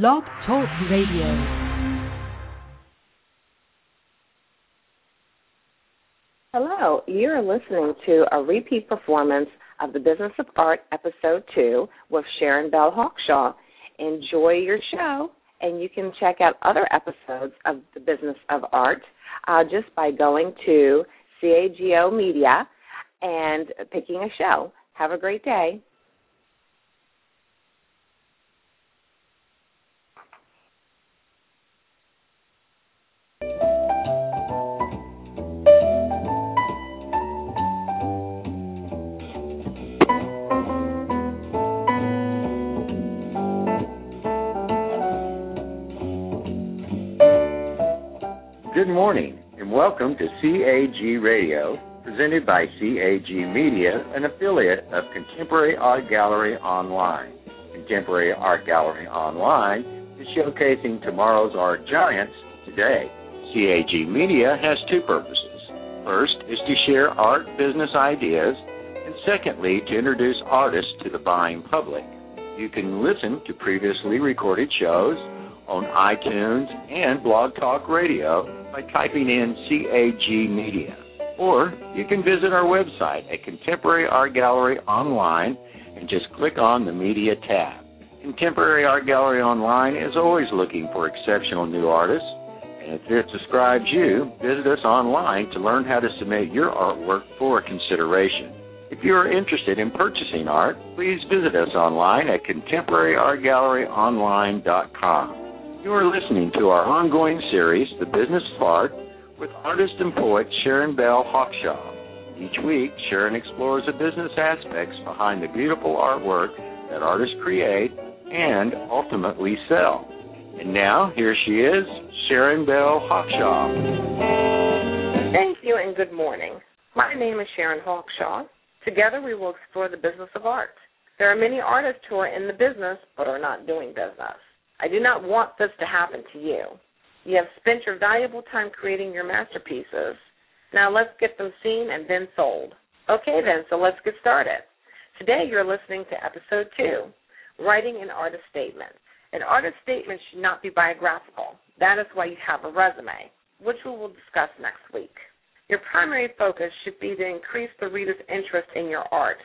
Blog Talk Radio. Hello, you're listening to a repeat performance of The Business of Art, Episode 2, with Sharon Belle Hawkshawe. Enjoy your show, and you can check out other episodes of The Business of Art uh, just by going to CAGO Media and picking a show. Have a great day. Good morning, and welcome to CAG Radio, presented by CAG Media, an affiliate of Contemporary Art Gallery Online. Contemporary Art Gallery Online is showcasing tomorrow's art giants today. CAG Media has two purposes. First is to share art business ideas, and secondly, to introduce artists to the buying public. You can listen to previously recorded shows on iTunes and Blog Talk Radio by typing in CAG Media. Or you can visit our website at Contemporary Art Gallery Online and just click on the Media tab. Contemporary Art Gallery Online is always looking for exceptional new artists, and if this describes you, visit us online to learn how to submit your artwork for consideration. If you are interested in purchasing art, please visit us online at contemporaryartgalleryonline.com. You are listening to our ongoing series, The Business of Art, with artist and poet Sharon Belle Hawkshawe. Each week, Sharon explores the business aspects behind the beautiful artwork that artists create and ultimately sell. And now, here she is, Sharon Belle Hawkshawe. Thank you and good morning. My name is Sharon Hawkshawe. Together we will explore the business of art. There are many artists who are in the business but are not doing business. I do not want this to happen to you. You have spent your valuable time creating your masterpieces. Now let's get them seen and then sold. Okay, then, so let's get started. Today you're listening to episode two Writing an Artist Statement. An artist statement should not be biographical. That is why you have a resume, which we will discuss next week. Your primary focus should be to increase the reader's interest in your art,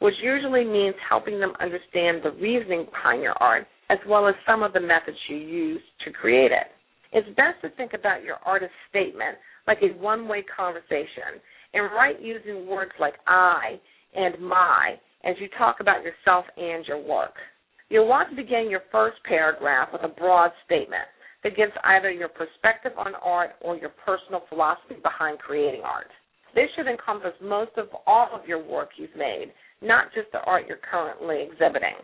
which usually means helping them understand the reasoning behind your art as well as some of the methods you use to create it. It's best to think about your artist statement like a one way conversation and write using words like I and my as you talk about yourself and your work. You'll want to begin your first paragraph with a broad statement that gives either your perspective on art or your personal philosophy behind creating art. This should encompass most of all of your work you've made, not just the art you're currently exhibiting.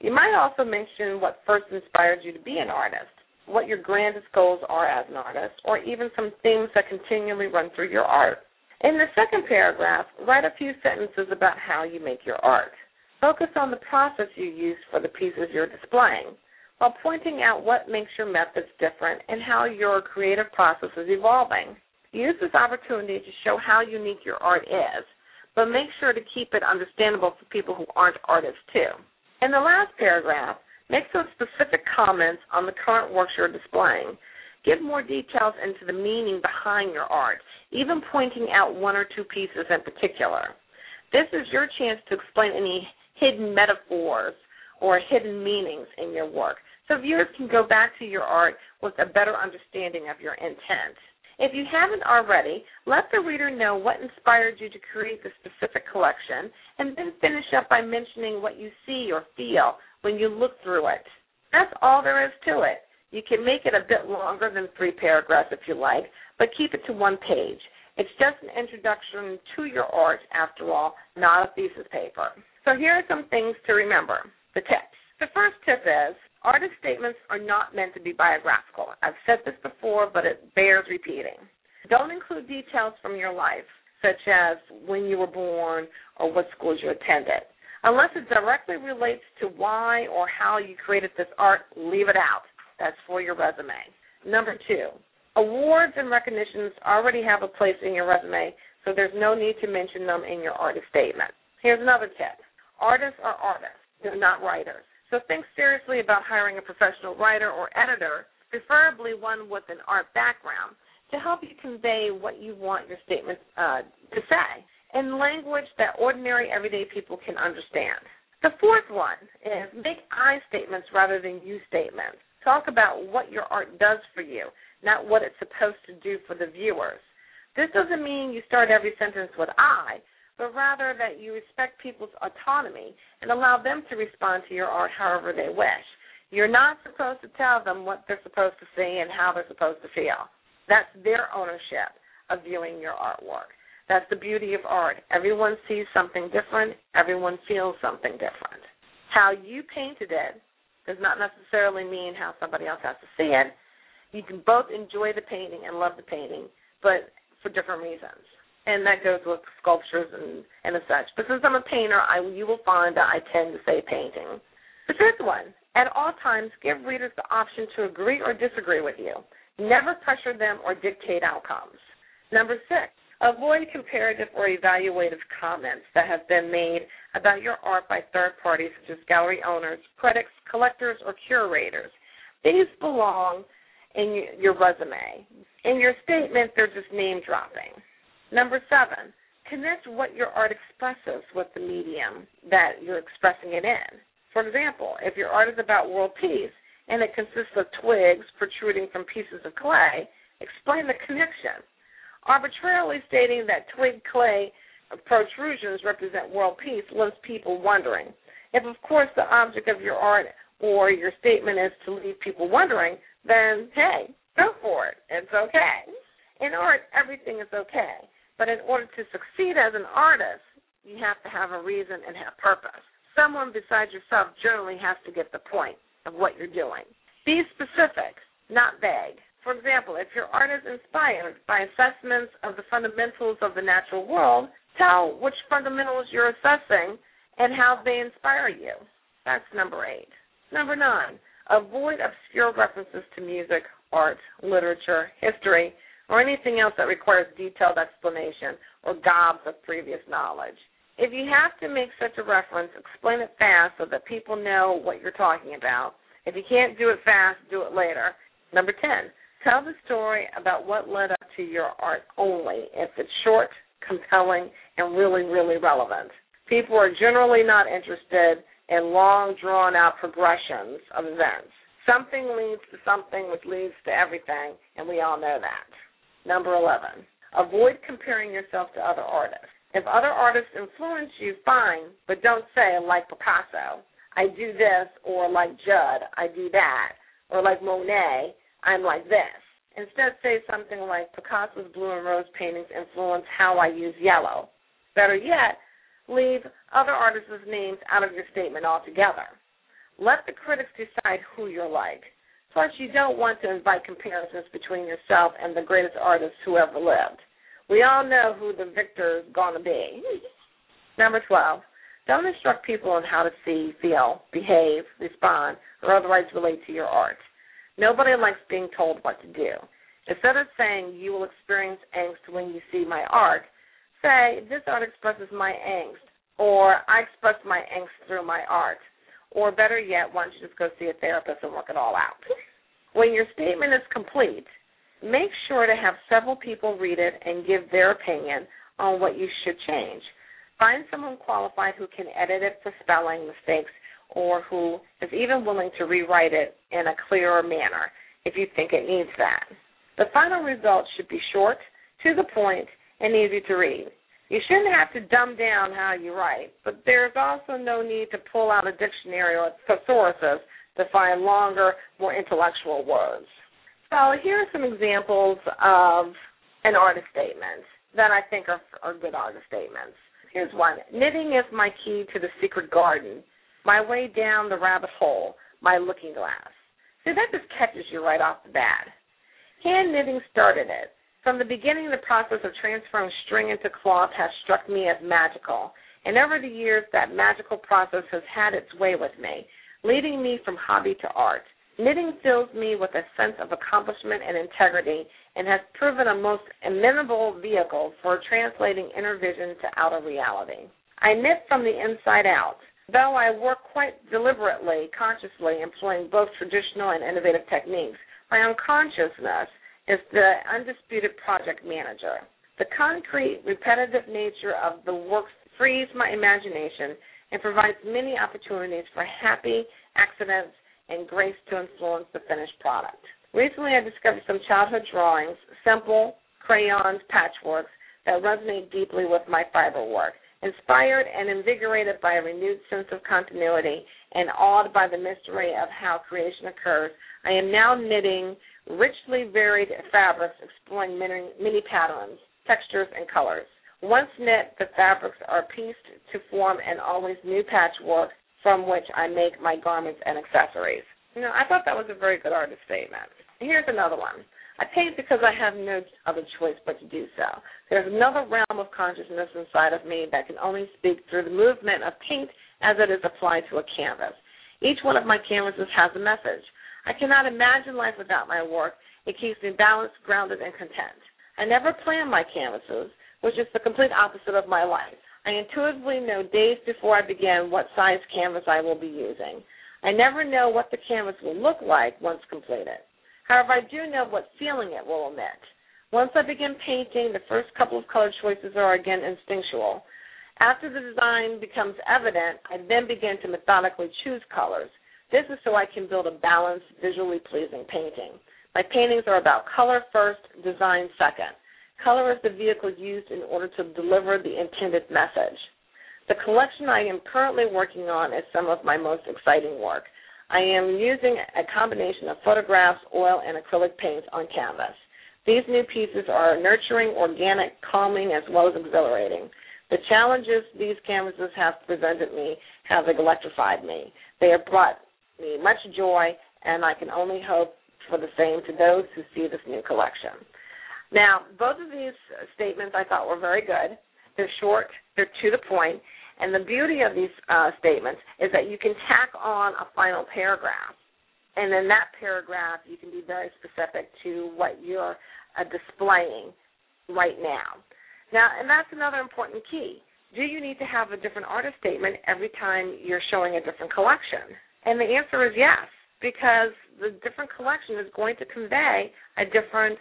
You might also mention what first inspired you to be an artist, what your grandest goals are as an artist, or even some themes that continually run through your art. In the second paragraph, write a few sentences about how you make your art. Focus on the process you use for the pieces you're displaying, while pointing out what makes your methods different and how your creative process is evolving. Use this opportunity to show how unique your art is, but make sure to keep it understandable for people who aren't artists too. In the last paragraph, make some specific comments on the current works you're displaying. Give more details into the meaning behind your art, even pointing out one or two pieces in particular. This is your chance to explain any hidden metaphors or hidden meanings in your work so viewers can go back to your art with a better understanding of your intent. If you haven't already, let the reader know what inspired you to create the specific collection, and then finish up by mentioning what you see or feel when you look through it. That's all there is to it. You can make it a bit longer than three paragraphs if you like, but keep it to one page. It's just an introduction to your art, after all, not a thesis paper. So here are some things to remember the tips. The first tip is Artist statements are not meant to be biographical. I've said this before, but it bears repeating. Don't include details from your life, such as when you were born or what schools you attended. Unless it directly relates to why or how you created this art, leave it out. That's for your resume. Number two, awards and recognitions already have a place in your resume, so there's no need to mention them in your artist statement. Here's another tip artists are artists, they're not writers. So think seriously about hiring a professional writer or editor, preferably one with an art background, to help you convey what you want your statement uh, to say in language that ordinary everyday people can understand. The fourth one is make I statements rather than you statements. Talk about what your art does for you, not what it's supposed to do for the viewers. This doesn't mean you start every sentence with I, but rather that you respect people's autonomy and allow them to respond to your art however they wish. You're not supposed to tell them what they're supposed to see and how they're supposed to feel. That's their ownership of viewing your artwork. That's the beauty of art. Everyone sees something different, everyone feels something different. How you painted it does not necessarily mean how somebody else has to see it. You can both enjoy the painting and love the painting, but for different reasons. And that goes with sculptures and, and such. But since I'm a painter, I, you will find that I tend to say painting. The fifth one, at all times, give readers the option to agree or disagree with you. Never pressure them or dictate outcomes. Number six, avoid comparative or evaluative comments that have been made about your art by third parties such as gallery owners, critics, collectors, or curators. These belong in your resume. In your statement, they're just name dropping. Number seven, connect what your art expresses with the medium that you're expressing it in. For example, if your art is about world peace and it consists of twigs protruding from pieces of clay, explain the connection. Arbitrarily stating that twig clay protrusions represent world peace leaves people wondering. If, of course, the object of your art or your statement is to leave people wondering, then hey, go for it. It's okay. In art, everything is okay. But in order to succeed as an artist, you have to have a reason and have purpose. Someone besides yourself generally has to get the point of what you're doing. Be specific, not vague. For example, if your art is inspired by assessments of the fundamentals of the natural world, tell which fundamentals you're assessing and how they inspire you. That's number eight. Number nine, avoid obscure references to music, art, literature, history, or anything else that requires detailed explanation or gobs of previous knowledge. If you have to make such a reference, explain it fast so that people know what you're talking about. If you can't do it fast, do it later. Number 10, tell the story about what led up to your art only if it's short, compelling, and really, really relevant. People are generally not interested in long, drawn out progressions of events. Something leads to something, which leads to everything, and we all know that. Number 11, avoid comparing yourself to other artists. If other artists influence you, fine, but don't say, like Picasso, I do this, or like Judd, I do that, or like Monet, I'm like this. Instead, say something like Picasso's blue and rose paintings influence how I use yellow. Better yet, leave other artists' names out of your statement altogether. Let the critics decide who you're like. Plus, you don't want to invite comparisons between yourself and the greatest artists who ever lived. We all know who the victor is going to be. Number 12, don't instruct people on how to see, feel, behave, respond, or otherwise relate to your art. Nobody likes being told what to do. Instead of saying you will experience angst when you see my art, say this art expresses my angst, or I express my angst through my art. Or better yet, why don't you just go see a therapist and work it all out? When your statement is complete, make sure to have several people read it and give their opinion on what you should change. Find someone qualified who can edit it for spelling mistakes or who is even willing to rewrite it in a clearer manner if you think it needs that. The final result should be short, to the point, and easy to read. You shouldn't have to dumb down how you write, but there's also no need to pull out a dictionary or thesauruses to find longer, more intellectual words. So here are some examples of an artist statement that I think are, are good artist statements. Here's one. Knitting is my key to the secret garden, my way down the rabbit hole, my looking glass. See, that just catches you right off the bat. Hand knitting started it. From the beginning, the process of transferring string into cloth has struck me as magical, and over the years, that magical process has had its way with me, leading me from hobby to art. Knitting fills me with a sense of accomplishment and integrity and has proven a most amenable vehicle for translating inner vision to outer reality. I knit from the inside out. Though I work quite deliberately, consciously, employing both traditional and innovative techniques, my unconsciousness is the undisputed project manager. The concrete, repetitive nature of the work frees my imagination and provides many opportunities for happy accidents and grace to influence the finished product. Recently, I discovered some childhood drawings, simple crayons, patchworks that resonate deeply with my fiber work. Inspired and invigorated by a renewed sense of continuity and awed by the mystery of how creation occurs, I am now knitting richly varied fabrics, exploring many, many patterns, textures, and colors. Once knit, the fabrics are pieced to form an always new patchwork from which I make my garments and accessories. You know, I thought that was a very good artist statement. Here's another one. I paint because I have no other choice but to do so. There's another realm of consciousness inside of me that can only speak through the movement of paint as it is applied to a canvas. Each one of my canvases has a message. I cannot imagine life without my work. It keeps me balanced, grounded, and content. I never plan my canvases, which is the complete opposite of my life. I intuitively know days before I begin what size canvas I will be using. I never know what the canvas will look like once completed. However, I do know what feeling it will emit. Once I begin painting, the first couple of color choices are again instinctual. After the design becomes evident, I then begin to methodically choose colors. This is so I can build a balanced, visually pleasing painting. My paintings are about color first, design second. Color is the vehicle used in order to deliver the intended message. The collection I am currently working on is some of my most exciting work. I am using a combination of photographs, oil, and acrylic paints on canvas. These new pieces are nurturing, organic, calming, as well as exhilarating. The challenges these canvases have presented me have electrified me. They have brought me much joy, and I can only hope for the same to those who see this new collection. Now, both of these statements I thought were very good. They're short, they're to the point, and the beauty of these uh, statements is that you can tack on a final paragraph. And in that paragraph, you can be very specific to what you're uh, displaying right now. Now, and that's another important key. Do you need to have a different artist statement every time you're showing a different collection? And the answer is yes, because the different collection is going to convey a different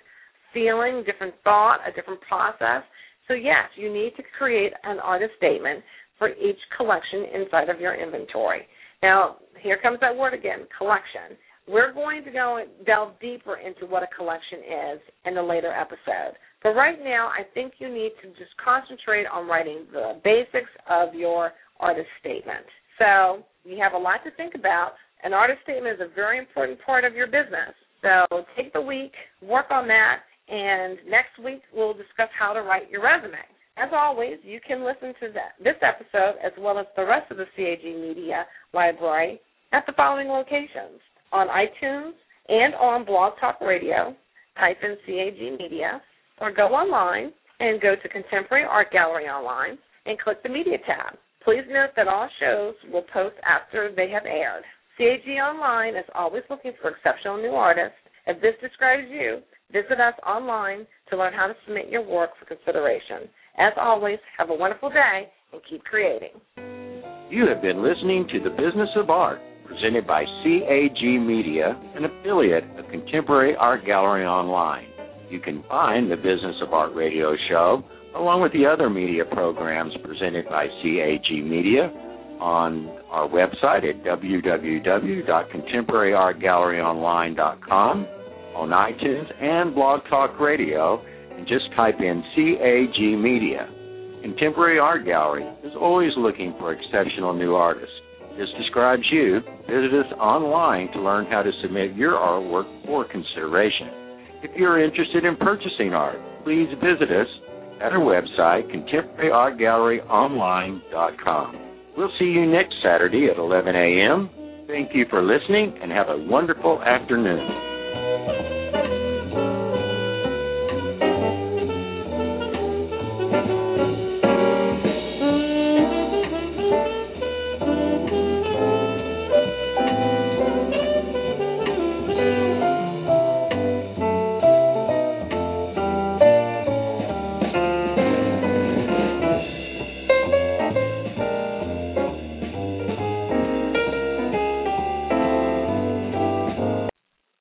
feeling, different thought, a different process. So, yes, you need to create an artist statement for each collection inside of your inventory. Now, here comes that word again, collection. We're going to go delve deeper into what a collection is in a later episode. But right now, I think you need to just concentrate on writing the basics of your artist statement. So you have a lot to think about. An artist statement is a very important part of your business. So take the week, work on that, and next week we'll discuss how to write your resume. As always, you can listen to that, this episode as well as the rest of the CAG Media Library at the following locations on iTunes and on Blog Talk Radio, type in CAG Media, or go online and go to Contemporary Art Gallery Online and click the Media tab. Please note that all shows will post after they have aired. CAG Online is always looking for exceptional new artists. If this describes you, visit us online to learn how to submit your work for consideration. As always, have a wonderful day and keep creating. You have been listening to The Business of Art, presented by CAG Media, an affiliate of Contemporary Art Gallery Online. You can find the Business of Art radio show, along with the other media programs presented by CAG Media, on our website at www.contemporaryartgalleryonline.com, on iTunes, and Blog Talk Radio and just type in CAG Media. Contemporary Art Gallery is always looking for exceptional new artists. This describes you. Visit us online to learn how to submit your artwork for consideration. If you're interested in purchasing art, please visit us at our website, contemporaryartgalleryonline.com. We'll see you next Saturday at 11 a.m. Thank you for listening and have a wonderful afternoon.